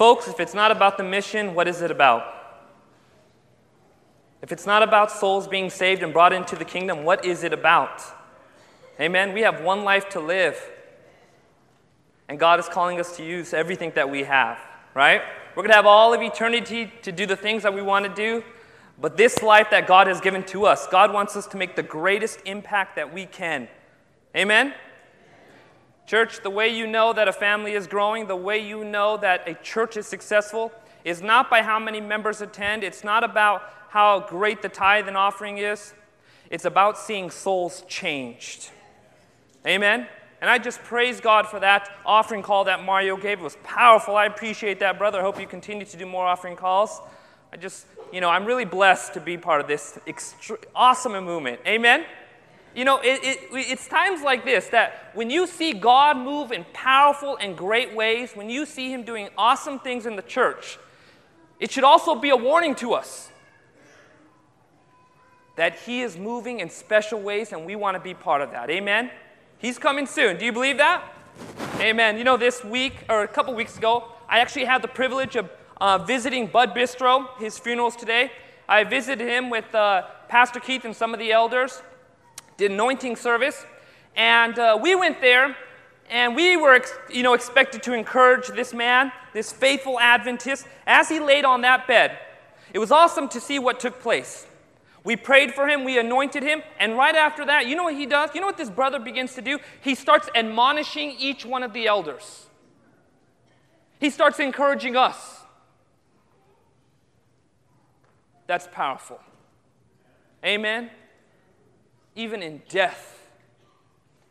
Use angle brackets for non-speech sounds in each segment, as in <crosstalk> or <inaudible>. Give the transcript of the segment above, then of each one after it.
Folks, if it's not about the mission, what is it about? If it's not about souls being saved and brought into the kingdom, what is it about? Amen. We have one life to live. And God is calling us to use everything that we have, right? We're going to have all of eternity to do the things that we want to do. But this life that God has given to us, God wants us to make the greatest impact that we can. Amen? Church, the way you know that a family is growing, the way you know that a church is successful, is not by how many members attend. It's not about how great the tithe and offering is. It's about seeing souls changed. Amen? And I just praise God for that offering call that Mario gave. It was powerful. I appreciate that, brother. I hope you continue to do more offering calls. I just, you know, I'm really blessed to be part of this extre- awesome movement. Amen? You know, it, it, it's times like this that when you see God move in powerful and great ways, when you see Him doing awesome things in the church, it should also be a warning to us that He is moving in special ways and we want to be part of that. Amen? He's coming soon. Do you believe that? Amen. You know, this week, or a couple weeks ago, I actually had the privilege of uh, visiting Bud Bistro. His funeral's today. I visited him with uh, Pastor Keith and some of the elders, did anointing service, and uh, we went there, and we were, ex- you know, expected to encourage this man, this faithful Adventist, as he laid on that bed. It was awesome to see what took place. We prayed for him, we anointed him, and right after that, you know what he does? You know what this brother begins to do? He starts admonishing each one of the elders. He starts encouraging us. That's powerful. Amen? Even in death,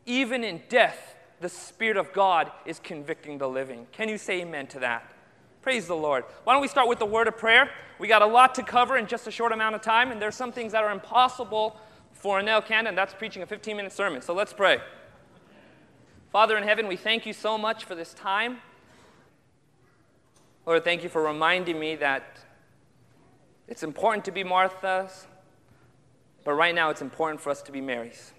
even in death, the Spirit of God is convicting the living. Can you say amen to that? Praise the Lord. Why don't we start with the word of prayer? We got a lot to cover in just a short amount of time, and there's some things that are impossible for Anil Kanda. That's preaching a 15 minute sermon. So let's pray. Father in heaven, we thank you so much for this time. Lord, thank you for reminding me that it's important to be Martha's, but right now it's important for us to be Mary's.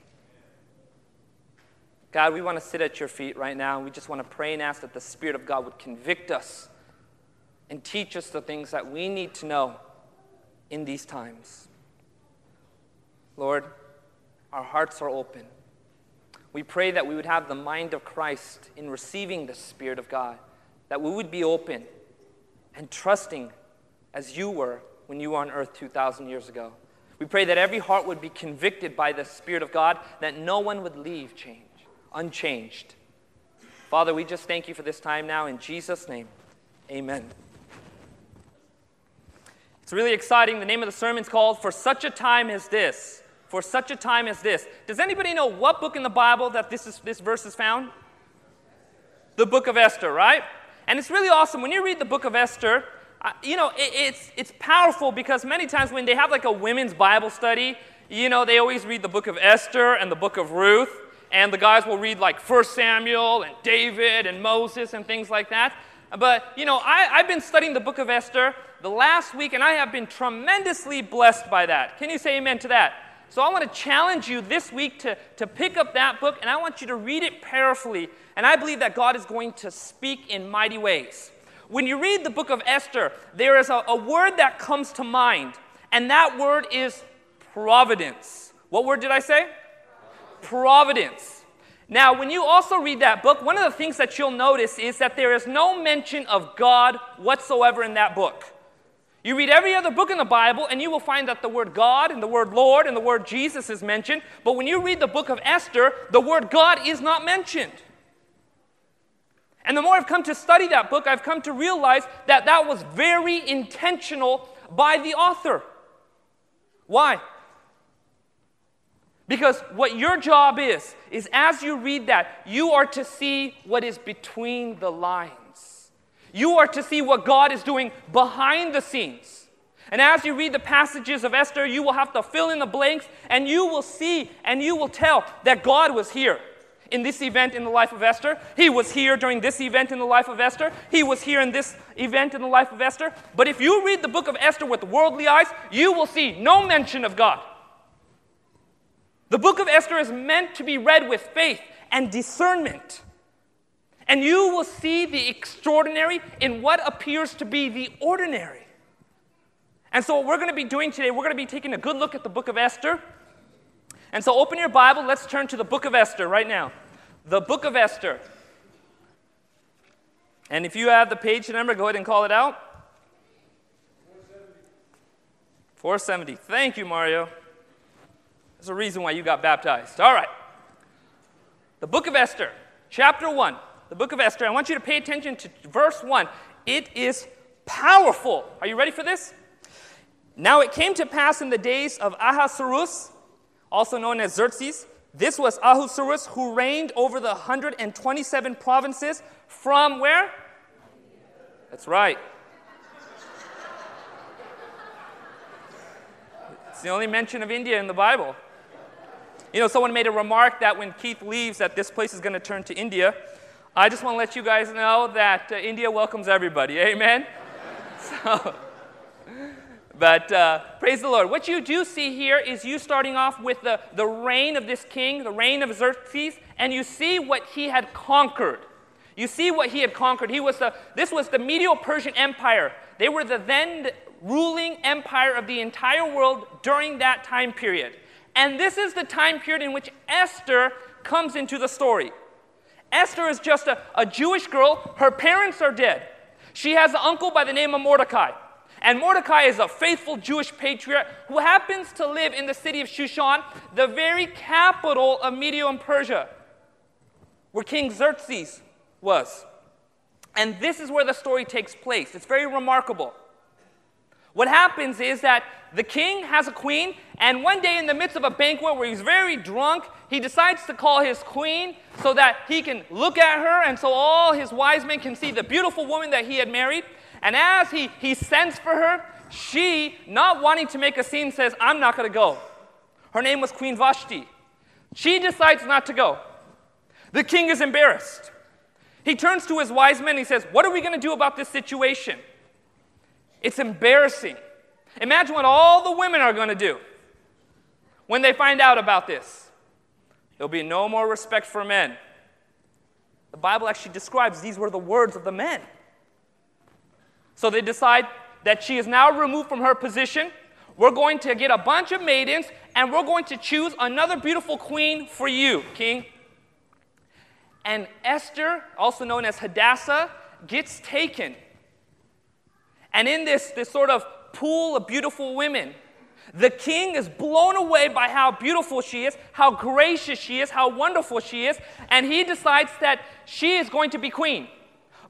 God, we want to sit at your feet right now. We just want to pray and ask that the Spirit of God would convict us and teach us the things that we need to know in these times. Lord, our hearts are open. We pray that we would have the mind of Christ in receiving the Spirit of God, that we would be open and trusting as you were when you were on earth 2,000 years ago. We pray that every heart would be convicted by the Spirit of God, that no one would leave change, unchanged. Father, we just thank you for this time now. In Jesus' name, amen. It's really exciting. The name of the sermon is called For Such a Time as This. For such a time as this. Does anybody know what book in the Bible that this, is, this verse is found? The book of Esther, right? And it's really awesome. When you read the book of Esther, you know, it, it's, it's powerful because many times when they have like a women's Bible study, you know, they always read the book of Esther and the book of Ruth, and the guys will read like 1 Samuel and David and Moses and things like that. But, you know, I, I've been studying the book of Esther the last week, and I have been tremendously blessed by that. Can you say amen to that? So I want to challenge you this week to, to pick up that book, and I want you to read it prayerfully. And I believe that God is going to speak in mighty ways. When you read the book of Esther, there is a, a word that comes to mind, and that word is providence. What word did I say? Providence. Now, when you also read that book, one of the things that you'll notice is that there is no mention of God whatsoever in that book. You read every other book in the Bible, and you will find that the word God and the word Lord and the word Jesus is mentioned. But when you read the book of Esther, the word God is not mentioned. And the more I've come to study that book, I've come to realize that that was very intentional by the author. Why? Because what your job is, is as you read that, you are to see what is between the lines. You are to see what God is doing behind the scenes. And as you read the passages of Esther, you will have to fill in the blanks and you will see and you will tell that God was here in this event in the life of Esther. He was here during this event in the life of Esther. He was here in this event in the life of Esther. But if you read the book of Esther with worldly eyes, you will see no mention of God. The book of Esther is meant to be read with faith and discernment. And you will see the extraordinary in what appears to be the ordinary. And so, what we're going to be doing today, we're going to be taking a good look at the book of Esther. And so, open your Bible. Let's turn to the book of Esther right now. The book of Esther. And if you have the page number, go ahead and call it out. 470. 470. Thank you, Mario. There's a reason why you got baptized. All right. The book of Esther, chapter 1. The book of Esther. I want you to pay attention to verse 1. It is powerful. Are you ready for this? Now it came to pass in the days of Ahasuerus, also known as Xerxes. This was Ahasuerus who reigned over the 127 provinces from where? That's right. It's the only mention of India in the Bible. You know, someone made a remark that when Keith leaves, that this place is going to turn to India. I just want to let you guys know that uh, India welcomes everybody. Amen. <laughs> So. But uh, praise the Lord. What you do see here is you starting off with the, the reign of this king, the reign of Xerxes, and you see what he had conquered. You see what he had conquered. He was the, this was the Medo Persian Empire. They were the then ruling empire of the entire world during that time period. And this is the time period in which Esther comes into the story. Esther is just a, a Jewish girl. Her parents are dead. She has an uncle by the name of Mordecai. And Mordecai is a faithful Jewish patriarch who happens to live in the city of Shushan, the very capital of Media and Persia, where King Xerxes was. And this is where the story takes place. It's very remarkable. What happens is that the king has a queen, and one day in the midst of a banquet where he's very drunk, he decides to call his queen so that he can look at her, and so all his wise men can see the beautiful woman that he had married. And as he, he sends for her, she, not wanting to make a scene, says, I'm not going to go. Her name was Queen Vashti. She decides not to go. The king is embarrassed. He turns to his wise men and he says, What are we going to do about this situation? It's embarrassing. Imagine what all the women are going to do when they find out about this. There'll be no more respect for men. The Bible actually describes these were the words of the men. So they decide that she is now removed from her position. We're going to get a bunch of maidens and we're going to choose another beautiful queen for you, king. And Esther, also known as Hadassah, gets taken. And in this, this sort of pool of beautiful women, the king is blown away by how beautiful she is, how gracious she is, how wonderful she is, and he decides that she is going to be queen.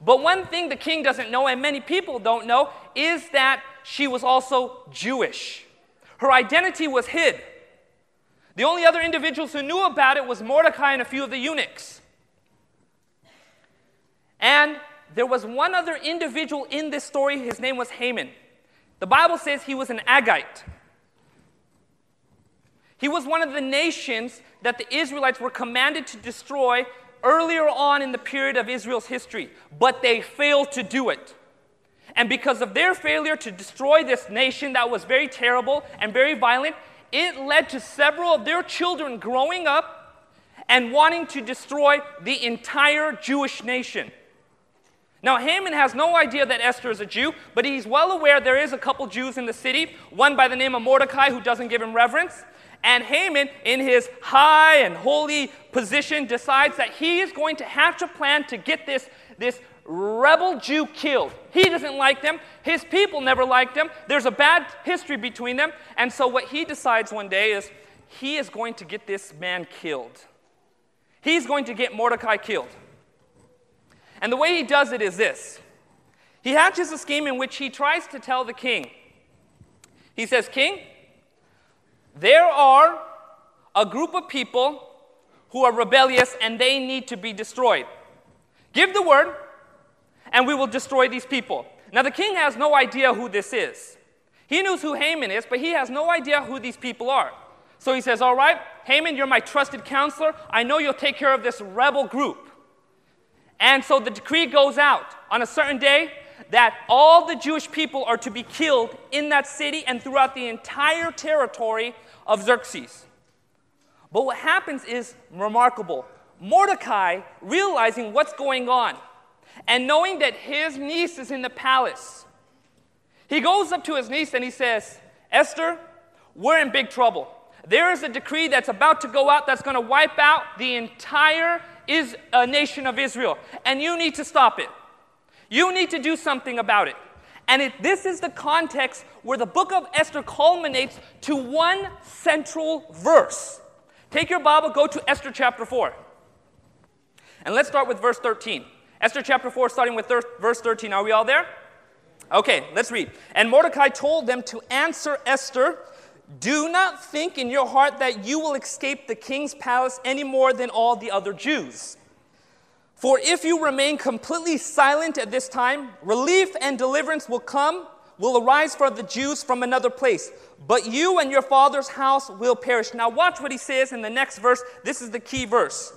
But one thing the king doesn't know, and many people don't know, is that she was also Jewish. Her identity was hid. The only other individuals who knew about it was Mordecai and a few of the eunuchs. And there was one other individual in this story. His name was Haman. The Bible says he was an Agagite. He was one of the nations that the Israelites were commanded to destroy earlier on in the period of Israel's history, but they failed to do it. And because of their failure to destroy this nation that was very terrible and very violent, it led to several of their children growing up and wanting to destroy the entire Jewish nation. Now, Haman has no idea that Esther is a Jew, but he's well aware there is a couple Jews in the city, one by the name of Mordecai who doesn't give him reverence, and Haman, in his high and holy position, decides that he is going to hatch a plan to get this, this rebel Jew killed. He doesn't like them. His people never liked them. There's a bad history between them. And so, what he decides one day is he is going to get this man killed. He's going to get Mordecai killed. And the way he does it is this he hatches a scheme in which he tries to tell the king, he says, King, there are a group of people who are rebellious and they need to be destroyed. Give the word, and we will destroy these people. Now, the king has no idea who this is. He knows who Haman is, but he has no idea who these people are. So he says, All right, Haman, you're my trusted counselor. I know you'll take care of this rebel group. And so the decree goes out on a certain day that all the Jewish people are to be killed in that city and throughout the entire territory of Xerxes. But what happens is remarkable. Mordecai, realizing what's going on and knowing that his niece is in the palace, he goes up to his niece and he says, Esther, we're in big trouble. There is a decree that's about to go out that's going to wipe out the entire is, uh, nation of Israel, and you need to stop it. You need to do something about it. And it, this is the context where the book of Esther culminates to one central verse. Take your Bible, go to Esther chapter 4. And let's start with verse 13. Esther chapter 4, starting with thir- verse 13. Are we all there? Okay, let's read. And Mordecai told them to answer Esther Do not think in your heart that you will escape the king's palace any more than all the other Jews. For if you remain completely silent at this time, relief and deliverance will come, will arise for the Jews from another place. But you and your father's house will perish. Now, watch what he says in the next verse. This is the key verse.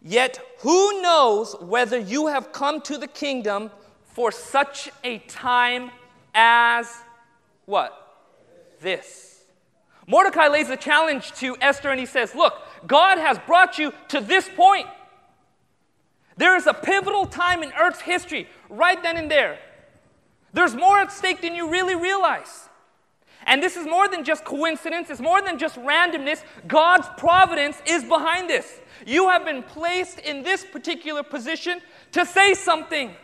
Yet who knows whether you have come to the kingdom for such a time as what? This. Mordecai lays a challenge to Esther and he says, Look, God has brought you to this point. There is a pivotal time in Earth's history right then and there. There's more at stake than you really realize. And this is more than just coincidence, it's more than just randomness. God's providence is behind this. You have been placed in this particular position to say something.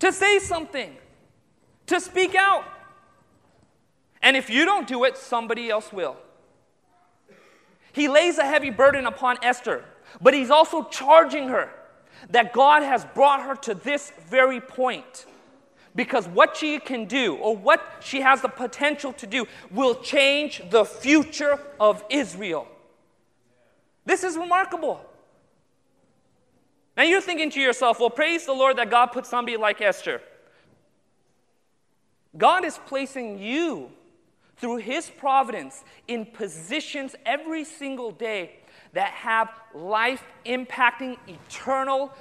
To say something. To speak out. And if you don't do it, somebody else will. He lays a heavy burden upon Esther, but he's also charging her that God has brought her to this very point because what she can do or what she has the potential to do will change the future of Israel. This is remarkable. Now you're thinking to yourself, well, praise the Lord that God put somebody like Esther. God is placing you through His providence in positions every single day that have life impacting, eternal,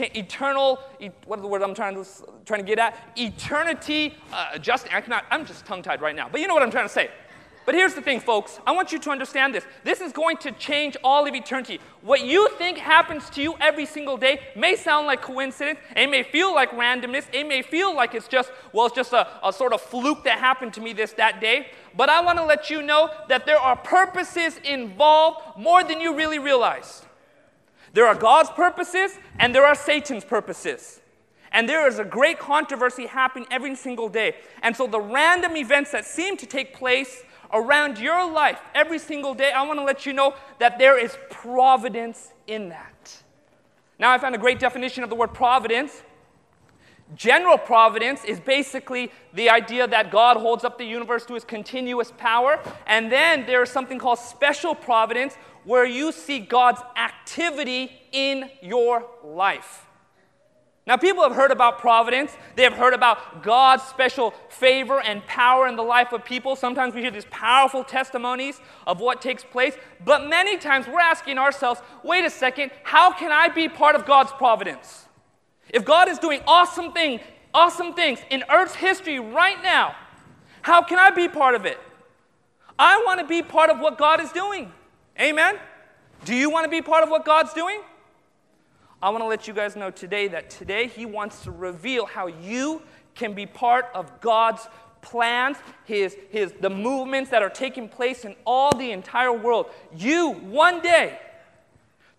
eternal, what are the word I'm trying to, trying to get at? Eternity, uh, just, I cannot, I'm just tongue tied right now, but you know what I'm trying to say. But here's the thing, folks. I want you to understand this. This is going to change all of eternity. What you think happens to you every single day may sound like coincidence. It may feel like randomness. It may feel like it's just, well, it's just a, a sort of fluke that happened to me this that day. But I want to let you know that there are purposes involved more than you really realize. There are God's purposes and there are Satan's purposes. And there is a great controversy happening every single day. And so the random events that seem to take place around your life every single day, I want to let you know that there is providence in that. Now, I found a great definition of the word providence. General providence is basically the idea that God holds up the universe to his continuous power. And then there is something called special providence, where you see God's activity in your life. Now, people have heard about providence. They have heard about God's special favor and power in the life of people. Sometimes we hear these powerful testimonies of what takes place. But many times we're asking ourselves, wait a second, how can I be part of God's providence? If God is doing awesome things, awesome things in Earth's history right now, how can I be part of it? I want to be part of what God is doing. Amen? Do you want to be part of what God's doing? I want to let you guys know today that today He wants to reveal how you can be part of God's plans, his, his, the movements that are taking place in all the entire world. You, one day,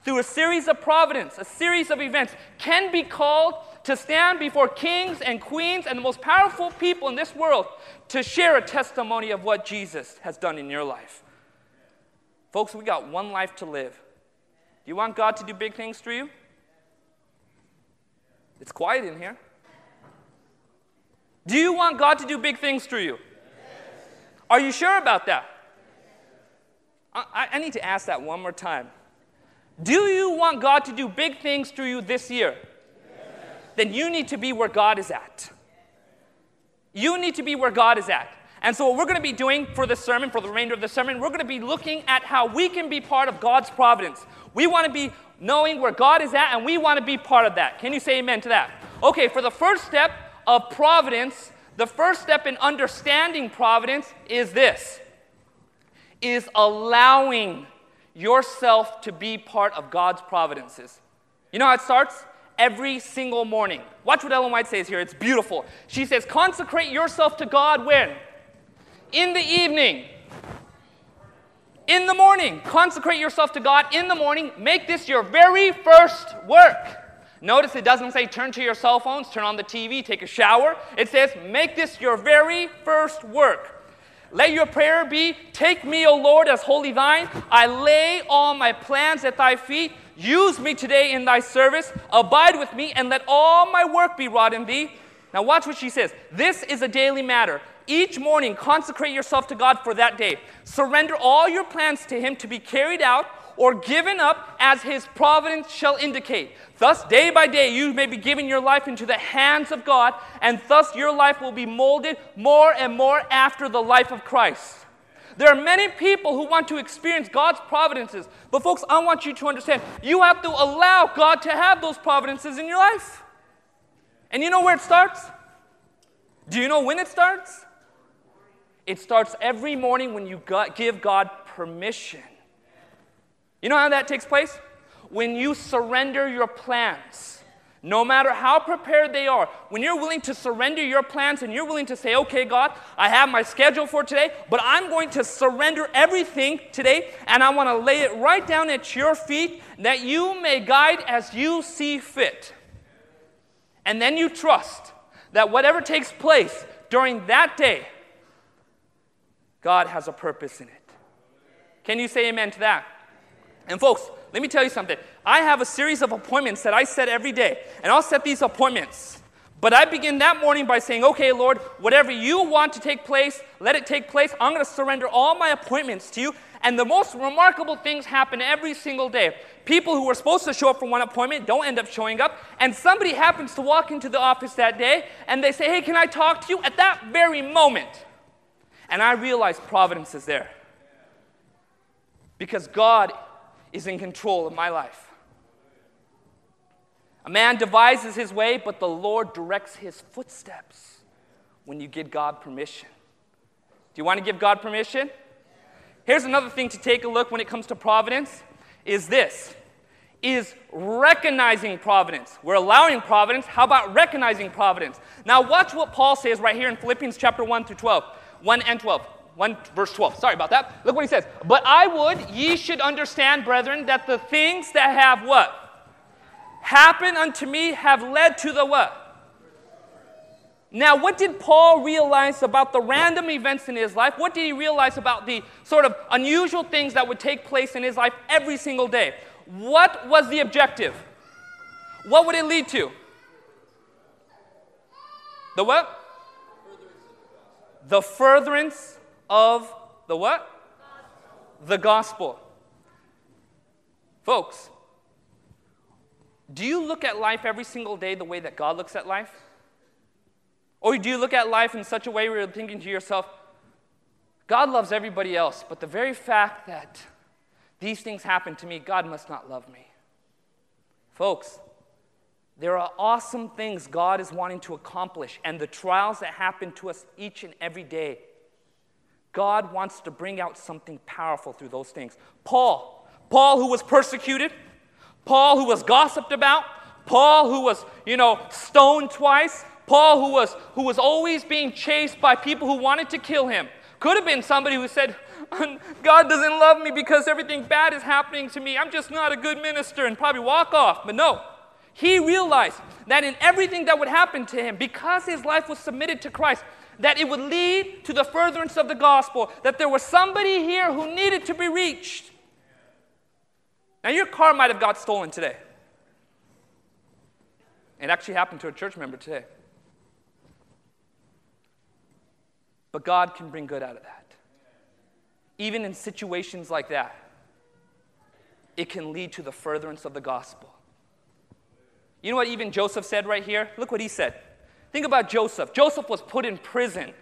through a series of providence, a series of events, can be called to stand before kings and queens and the most powerful people in this world to share a testimony of what Jesus has done in your life. Folks, we got one life to live. Do you want God to do big things through you? It's quiet in here. Do you want God to do big things through you? Are you sure about that? I, I, need to ask that one more time. Do you want God to do big things through you this year? Then you need to be where God is at. You need to be where God is at. And so, what we're going to be doing for this sermon, for the remainder of the sermon, we're going to be looking at how we can be part of God's providence. We want to be knowing where God is at, and we want to be part of that. Can you say amen to that? Okay, for the first step of providence, the first step in understanding providence is this is allowing yourself to be part of God's providences. You know how it starts? Every single morning. Watch what Ellen White says here. It's beautiful. She says, Consecrate yourself to God when? In the evening. In the morning. Consecrate yourself to God in the morning. Make this your very first work. Notice it doesn't say turn to your cell phones, turn on the TV, take a shower. It says make this your very first work. Let your prayer be Take me, O Lord, as wholly thine. I lay all my plans at thy feet. Use me today in thy service. Abide with me, and let all my work be wrought in thee. Now, watch what she says. This is a daily matter. Each morning, consecrate yourself to God for that day. Surrender all your plans to Him to be carried out or given up as His providence shall indicate. Thus, day by day, you may be giving your life into the hands of God, and thus your life will be molded more and more after the life of Christ. There are many people who want to experience God's providences, but folks, I want you to understand you have to allow God to have those providences in your life. And you know where it starts? Do you know when it starts? It starts every morning when you give God permission. You know how that takes place? when you surrender your plans, no matter how prepared they are, when you're willing to surrender your plans and you're willing to say, okay, God, I have my schedule for today, but I'm going to surrender everything today and I want to lay it right down at your feet that you may guide as you see fit. And then you trust that whatever takes place during that day, God has a purpose in it. Can you say amen to that? And folks, let me tell you something. I have a series of appointments that I set every day, and I'll set these appointments. But I begin that morning by saying, okay, Lord, whatever you want to take place, let it take place. I'm going to surrender all my appointments to you. And the most remarkable things happen every single day. People who were supposed to show up for one appointment don't end up showing up. And somebody happens to walk into the office that day and they say, hey, can I talk to you? At that very moment. And I realize providence is there. Because God is in control of my life. A man devises his way, but the Lord directs his footsteps when you give God permission. Do you want to give God permission? Here's another thing to take a look when it comes to providence is this is recognizing providence. We're allowing providence. How about recognizing providence? Now watch what Paul says right here in Philippians chapter 1 through 12. 1 and 12. 1 verse 12. Sorry about that. Look what he says. But I would ye should understand, brethren, that the things that have what? Happened unto me have led to the what? Now, what did Paul realize about the random events in his life? What did he realize about the sort of unusual things that would take place in his life every single day? What was the objective? What would it lead to? The what? The furtherance of the what? The gospel. Folks, do you look at life every single day the way that God looks at life? Or do you look at life in such a way where you're thinking to yourself, God loves everybody else, but the very fact that these things happen to me, God must not love me? Folks, there are awesome things God is wanting to accomplish, and the trials that happen to us each and every day God wants to bring out something powerful through those things. Paul, Paul who was persecuted, Paul who was gossiped about, Paul who was, you know, stoned twice, Paul who was who was always being chased by people who wanted to kill him. Could have been somebody who said, God doesn't love me because everything bad is happening to me. I'm just not a good minister and probably walk off. But no, he realized that in everything that would happen to him, because his life was submitted to Christ, that it would lead to the furtherance of the gospel, that there was somebody here who needed to be reached. Now, your car might have got stolen today. It actually happened to a church member today. But God can bring good out of that. Even in situations like that, it can lead to the furtherance of the gospel. You know what even Joseph said right here? Look what he said. Think about Joseph. Joseph was put in prison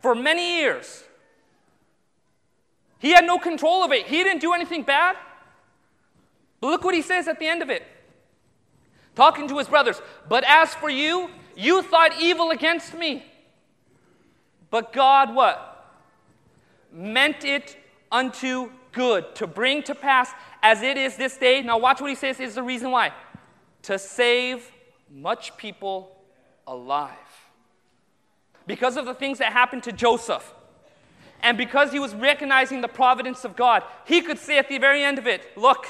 for many years. He had no control of it, he didn't do anything bad. But look what he says at the end of it. Talking to his brothers, but as for you, you thought evil against me. But God what? Meant it unto good to bring to pass as it is this day. Now, watch what he says is the reason why to save much people alive. Because of the things that happened to Joseph, and because he was recognizing the providence of God, he could say at the very end of it, Look,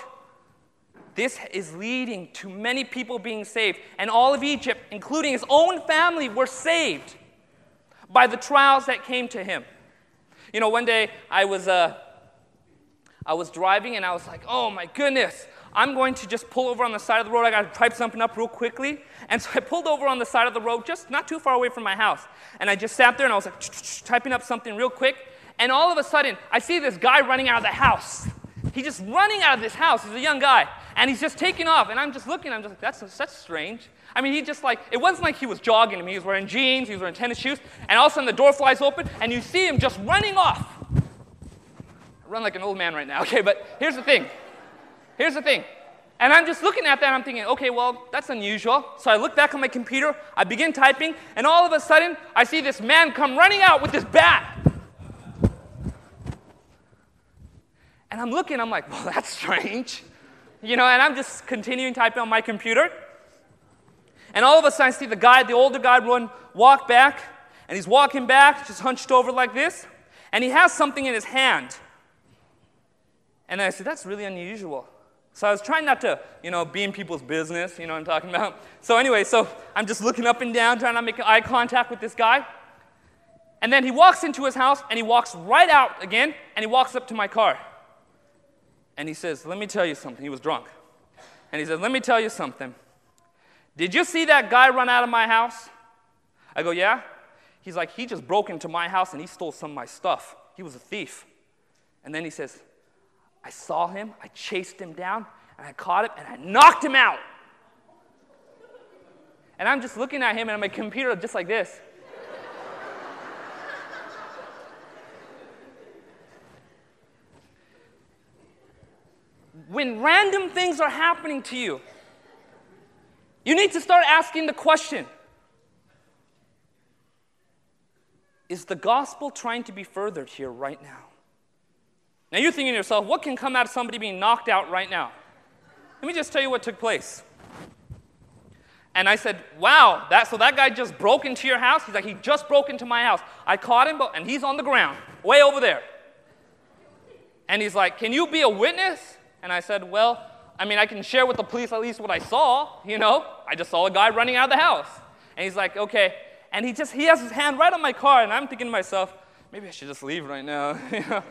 this is leading to many people being saved. And all of Egypt, including his own family, were saved by the trials that came to him. You know, one day I was, uh, I was driving and I was like, oh my goodness, I'm going to just pull over on the side of the road. I got to type something up real quickly. And so <laughs> I pulled over on the side of the road, just not too far away from my house. And I just sat there and I was like, <tsk> <tsk> typing up something real quick. And all of a sudden, I see this guy running out of the house. He's just running out of this house. He's a young guy. And he's just taking off. And I'm just looking, I'm just like, that's, that's strange. I mean, he just like, it wasn't like he was jogging. I mean, he was wearing jeans, he was wearing tennis shoes. And all of a sudden, the door flies open, and you see him just running off. I run like an old man right now, <laughs> okay? But here's the thing. Here's the thing. And I'm just looking at that, and I'm thinking, okay, well, that's unusual. So I look back on my computer, I begin typing, and all of a sudden, I see this man come running out with this bat. And I'm looking, I'm like, <laughs> well, that's strange. You know, and I'm just continuing typing on my computer. And all of a sudden, I see the guy, the older guy, run, walk back, and he's walking back, just hunched over like this, and he has something in his hand. And I said, that's really unusual. So I was trying not to, you know, be in people's business, you know what I'm talking about? So anyway, so I'm just looking up and down, trying to make eye contact with this guy. And then he walks into his house, and he walks right out again, and he walks up to my car and he says, Let me tell you something. He was drunk. And he says, Let me tell you something. Did you see that guy run out of my house? I go, Yeah. He's like, He just broke into my house and he stole some of my stuff. He was a thief. And then he says, I saw him, I chased him down, and I caught him, and I knocked him out. And I'm just looking at him and my computer just like this. when random things are happening to you, you need to start asking the question Is the gospel trying to be furthered here right now? Now you're thinking to yourself, what can come out of somebody being knocked out right now? Let me just tell you what took place. And I said, Wow, that, so that guy just broke into your house? He's like, He just broke into my house. I caught him, and he's on the ground, way over there. And he's like, Can you be a witness? And I said, Well, I mean, I can share with the police at least what I saw, you know? I just saw a guy running out of the house. And he's like, Okay. And he just, he has his hand right on my car, and I'm thinking to myself, maybe I should just leave right now. <laughs>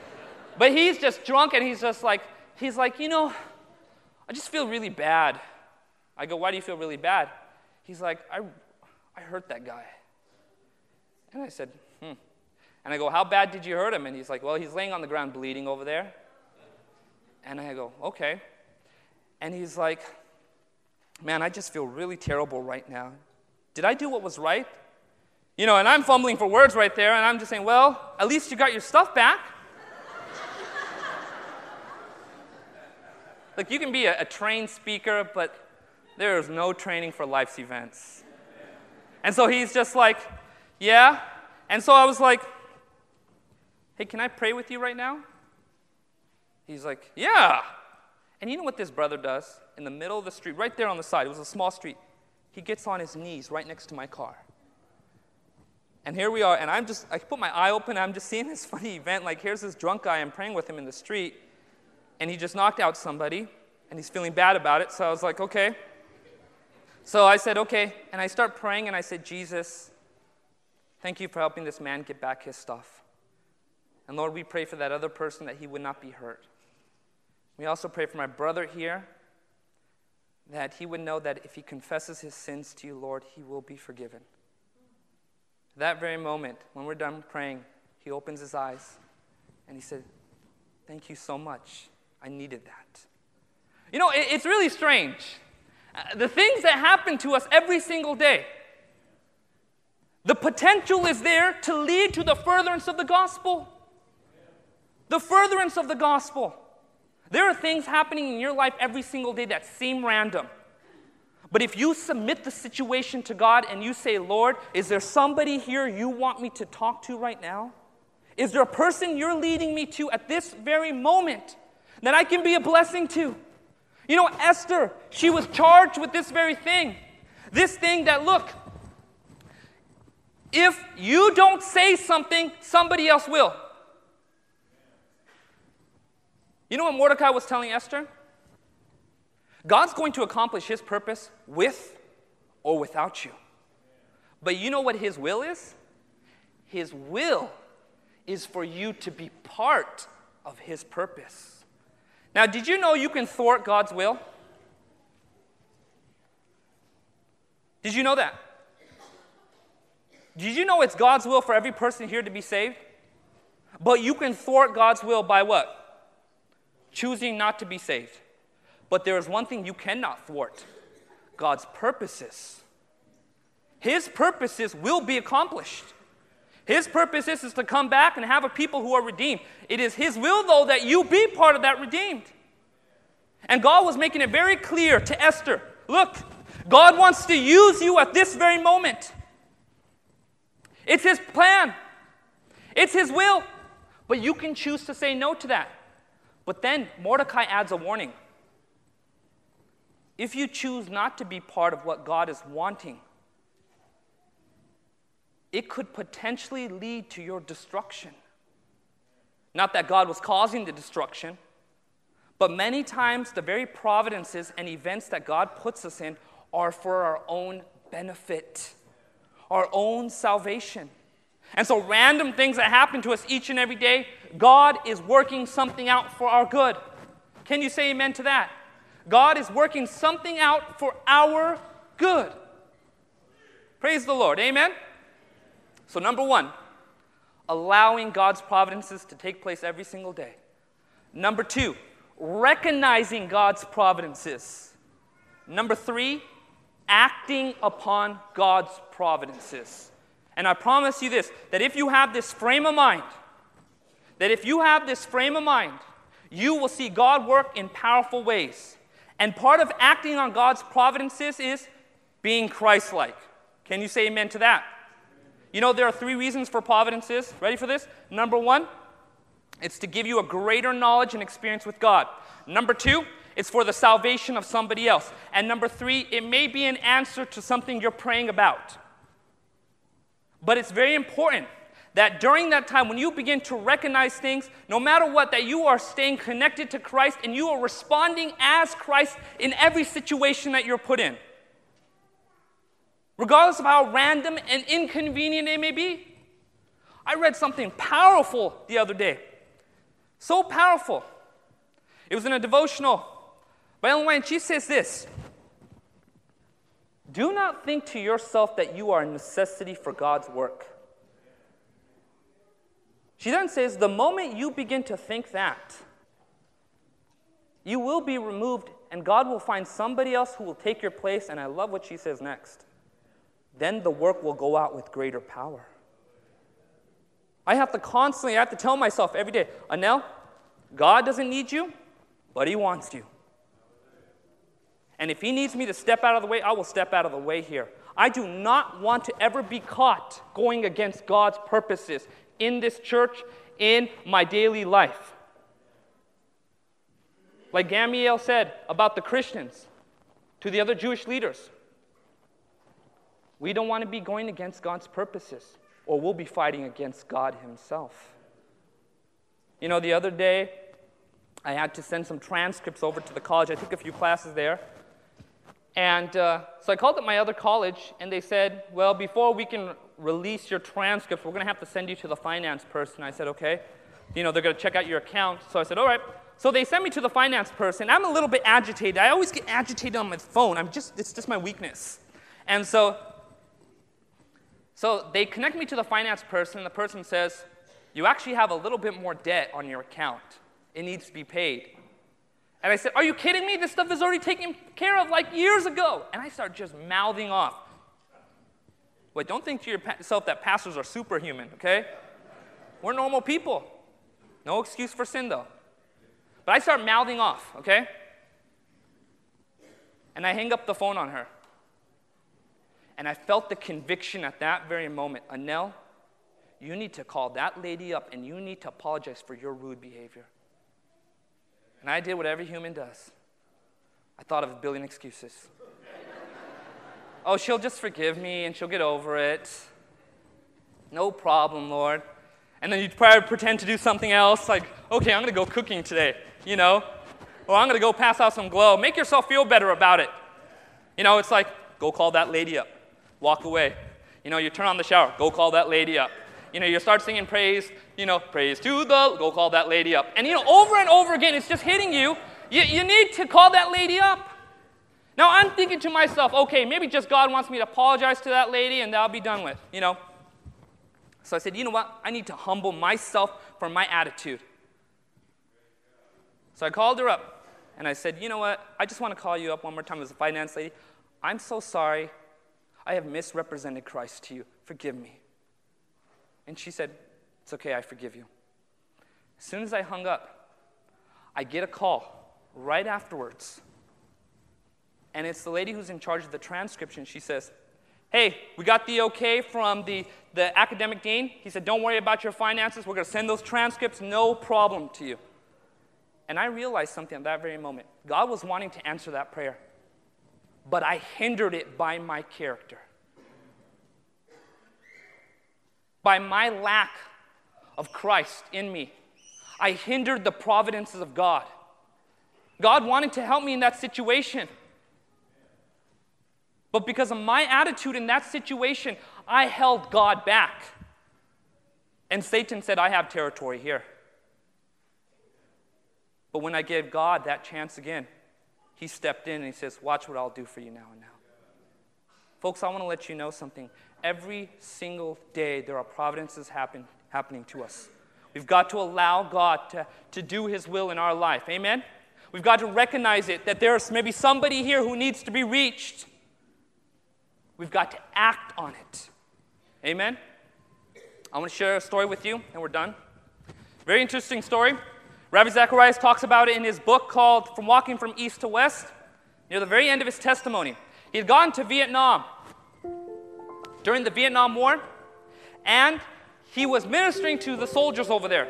but he's just drunk, and he's just like, he's like, you know, I just feel really bad. I go, why do you feel really bad? He's like, I, I hurt that guy. And I said, hmm. And I go, how bad did you hurt him? And he's like, well, he's laying on the ground bleeding over there. And I go, okay. And he's like, man, I just feel really terrible right now. Did I do what was right? You know, and I'm fumbling for words right there, and I'm just saying, well, at least you got your stuff back. Look, you can be a, a trained speaker, but there is no training for life's events. And so he's just like, yeah. And so I was like, hey, can I pray with you right now? He's like, Yeah. And you know what this brother does? In the middle of the street, right there on the side, it was a small street, he gets on his knees right next to my car. And here we are, and I'm just, I put my eye open, I'm just seeing this <laughs> funny event. Like, here's this drunk guy, I'm praying with him in the street, and he just knocked out somebody, and he's feeling bad about it. So I was like, okay. So I said, okay. And I start praying, and I said, Jesus, thank you for helping this man get back his stuff. And Lord, we pray for that other person that he would not be hurt. We also pray for my brother here that he would know that if he confesses his sins to you, Lord, he will be forgiven. That very moment, when we're done praying, he opens his eyes and he said, Thank you so much. I needed that. You know, it's really strange. Uh, the things that happen to us every single day, the potential is there to lead to the furtherance of the gospel. The furtherance of the gospel. There are things happening in your life every single day that seem random. But if you submit the situation to God and you say, Lord, is there somebody here you want me to talk to right now? Is there a person you're leading me to at this very moment that I can be a blessing to. You know, Esther, she was charged with this very thing. This thing that, look, if you don't say something, somebody else will. You know what Mordecai was telling Esther? God's going to accomplish his purpose with or without you. But you know what his will is? His will is for you to be part of his purpose. Now, did you know you can thwart God's will? Did you know that? Did you know it's God's will for every person here to be saved? But you can thwart God's will by what? Choosing not to be saved. But there is one thing you cannot thwart God's purposes. His purposes will be accomplished. His purpose is, is to come back and have a people who are redeemed. It is His will, though, that you be part of that redeemed. And God was making it very clear to Esther look, God wants to use you at this very moment. It's His plan, it's His will. But you can choose to say no to that. But then Mordecai adds a warning. If you choose not to be part of what God is wanting, it could potentially lead to your destruction. Not that God was causing the destruction, but many times the very providences and events that God puts us in are for our own benefit, our own salvation. And so, random things that happen to us each and every day, God is working something out for our good. Can you say amen to that? God is working something out for our good. Praise the Lord. Amen? So, number one, allowing God's providences to take place every single day. Number two, recognizing God's providences. Number three, acting upon God's providences. And I promise you this that if you have this frame of mind, that if you have this frame of mind, you will see God work in powerful ways. And part of acting on God's providences is being Christ like. Can you say amen to that? You know, there are three reasons for providences. Ready for this? Number one, it's to give you a greater knowledge and experience with God. Number two, it's for the salvation of somebody else. And number three, it may be an answer to something you're praying about. But it's very important that during that time, when you begin to recognize things, no matter what, that you are staying connected to Christ and you are responding as Christ in every situation that you're put in. Regardless of how random and inconvenient it may be. I read something powerful the other day. So powerful. It was in a devotional by Ellen White, she says this Do not think to yourself that you are a necessity for God's work. She then says, The moment you begin to think that, you will be removed, and God will find somebody else who will take your place. And I love what she says next. Then the work will go out with greater power. I have to constantly, I have to tell myself every day, Anil, God doesn't need you, but He wants you. And if He needs me to step out of the way, I will step out of the way here. I do not want to ever be caught going against God's purposes in this church, in my daily life. Like Gamaliel said about the Christians to the other Jewish leaders, we don't want to be going against God's purposes, or we'll be fighting against God Himself. You know, the other day, I had to send some transcripts over to the college. I took a few classes there. And uh, so I called up my other college, and they said, Well, before we can release your transcripts, we're going to have to send you to the finance person. I said, Okay. You know, they're going to check out your account. So I said, All right. So they sent me to the finance person. I'm a little bit agitated. I always get agitated on my phone. I'm just, it's just my weakness. And so, so they connect me to the finance person. The person says, You actually have a little bit more debt on your account. It needs to be paid. And I said, Are you kidding me? This stuff is already taken care of like years ago. And I start just mouthing off. Wait, don't think to yourself that pastors are superhuman, okay? We're normal people. No excuse for sin, though. But I start mouthing off, okay? And I hang up the phone on her. And I felt the conviction at that very moment Anil, you need to call that lady up and you need to apologize for your rude behavior. And I did what every human does. I thought of a billion excuses. oh, she'll just forgive me and she'll get over it. No problem, Lord. And then you'd probably pretend to do something else, like, okay, I'm gonna go cooking today, you know? Or I'm gonna go pass out some glow. Make yourself feel better about it. You know, it's like, go call that lady up, walk away. You know, you turn on the shower, go call that lady up. You know, you start singing praise, you know, praise to the, go call that lady up. And, you know, over and over again, it's just hitting you. You, you need to call that lady up. Now, I'm thinking to myself, okay, maybe just God wants me to apologize to that lady and that'll be done with, you know. So I said, you know what? I need to humble myself for my attitude. So I called her up and I said, you know what? I just want to call you up one more time as a finance lady. I'm so sorry. I have misrepresented Christ to you. Forgive me. And she said, It's okay, I forgive you. As soon as I hung up, I get a call right afterwards. And it's the lady who's in charge of the transcription. She says, Hey, we got the okay from the, the academic dean. He said, Don't worry about your finances. We're going to send those transcripts, no problem to you. And I realized something at that very moment. God was wanting to answer that prayer, but I hindered it by my character. By my lack of Christ in me, I hindered the providences of God. God wanted to help me in that situation. But because of my attitude in that situation, I held God back. And Satan said, I have territory here. But when I gave God that chance again, He stepped in and He says, Watch what I'll do for you now and now. Folks, I want to let you know something. Every single day, there are providences happen, happening to us. We've got to allow God to, to do His will in our life. Amen? We've got to recognize it that there's maybe somebody here who needs to be reached. We've got to act on it. Amen? I want to share a story with you, and we're done. Very interesting story. Ravi Zacharias talks about it in his book called From Walking from East to West. Near the very end of his testimony, he had gone to Vietnam during the Vietnam War, and he was ministering to the soldiers over there.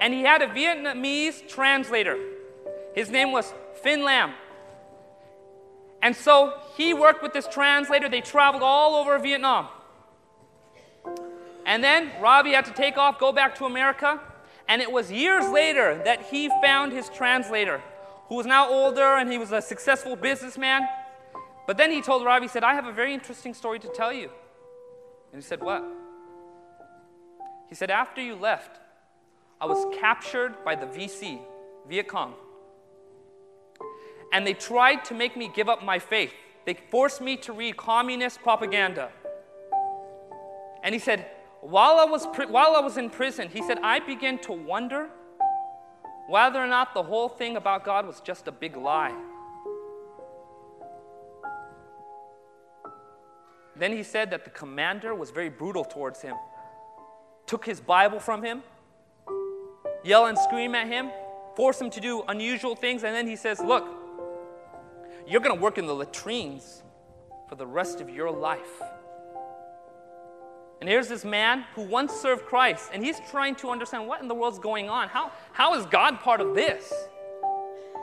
And he had a Vietnamese translator. His name was Phin Lam. And so he worked with this translator. They traveled all over Vietnam. And then Ravi had to take off, go back to America. And it was years later that he found his translator, who was now older and he was a successful businessman. But then he told Ravi, he said, I have a very interesting story to tell you. And he said, What? He said, After you left, I was captured by the VC, Viet Cong. And they tried to make me give up my faith. They forced me to read communist propaganda. And he said, while I, was, while I was in prison, he said, I began to wonder whether or not the whole thing about God was just a big lie. Then he said that the commander was very brutal towards him, took his Bible from him, yell and scream at him, force him to do unusual things, and then he says, Look, you're going to work in the latrines for the rest of your life. And here's this man who once served Christ, and he's trying to understand what in the world's going on. How, how is God part of this?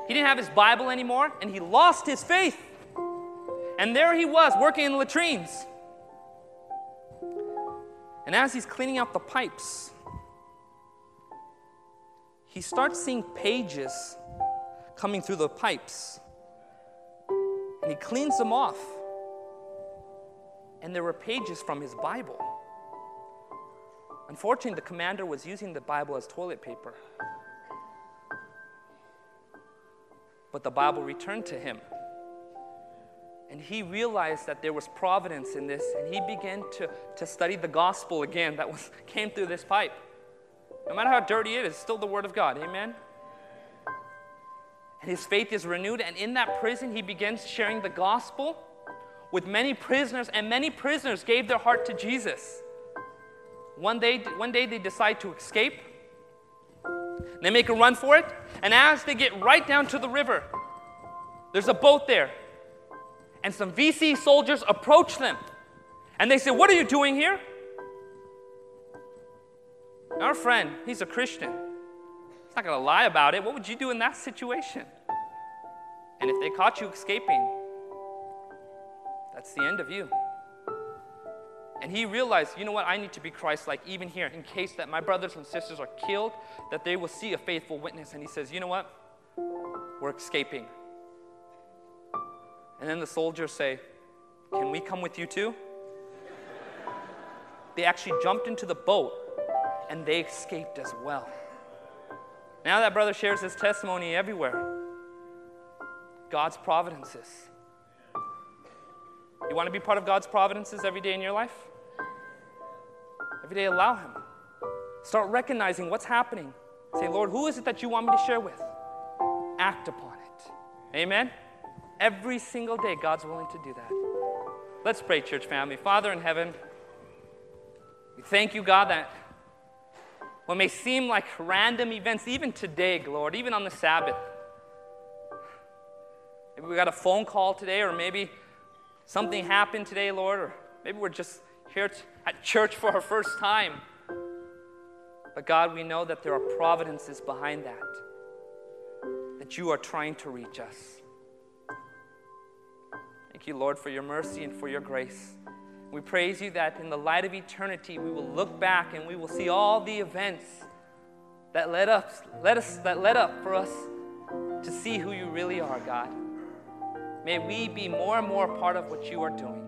He didn't have his Bible anymore, and he lost his faith. And there he was, working in latrines. And as he's cleaning out the pipes, he starts seeing pages coming through the pipes. And he cleans them off. And there were pages from his Bible. Unfortunately, the commander was using the Bible as toilet paper. But the Bible returned to him. And he realized that there was providence in this, and he began to, to study the gospel again that was, <laughs> came through this pipe. No matter how dirty it is, it's still the Word of God. Amen? And his faith is renewed, and in that prison, he begins sharing the gospel with many prisoners, and many prisoners gave their heart to Jesus. One day, one day they decide to escape. They make a run for it, and as they get right down to the river, there's a boat there. And some VC soldiers approach them. And they say, What are you doing here? Our friend, he's a Christian. He's not going to lie about it. What would you do in that situation? And if they caught you escaping, that's the end of you. And he realized, you know what, I need to be Christ like even here, in case that my brothers and sisters are killed, that they will see a faithful witness. And he says, you know what, we're escaping. And then the soldiers say, Can we come with you too? they actually jumped into the boat and they escaped as well. Now that brother shares his testimony everywhere. God's providences. You want to be part of God's providences every day in your life? Every day, allow Him. Start recognizing what's happening. Say, Lord, who is it that you want me to share with? Act upon it. Amen? Every single day, God's willing to do that. Let's pray, church family. Father in heaven, we thank you, God, that what may seem like random events, even today, Lord, even on the Sabbath, maybe we got a phone call today, or maybe something happened today, Lord, or maybe we're just here at church for our first time. But God, we know that there are providences behind that, that you are trying to reach us. Thank you, Lord, for your mercy and for your grace. We praise you that in the light of eternity, we will look back and we will see all the events that led us, led us, that led up for us to see who you really are, God. May we be more and more part of what you are doing.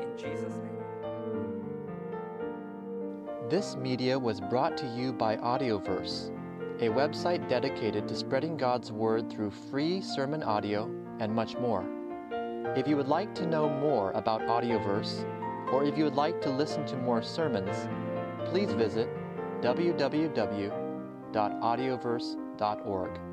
In Jesus' name. This media was brought to you by Audioverse, a website dedicated to spreading God's Word through free sermon audio and much more. If you would like to know more about Audioverse, or if you would like to listen to more sermons, please visit www.audioverse.org.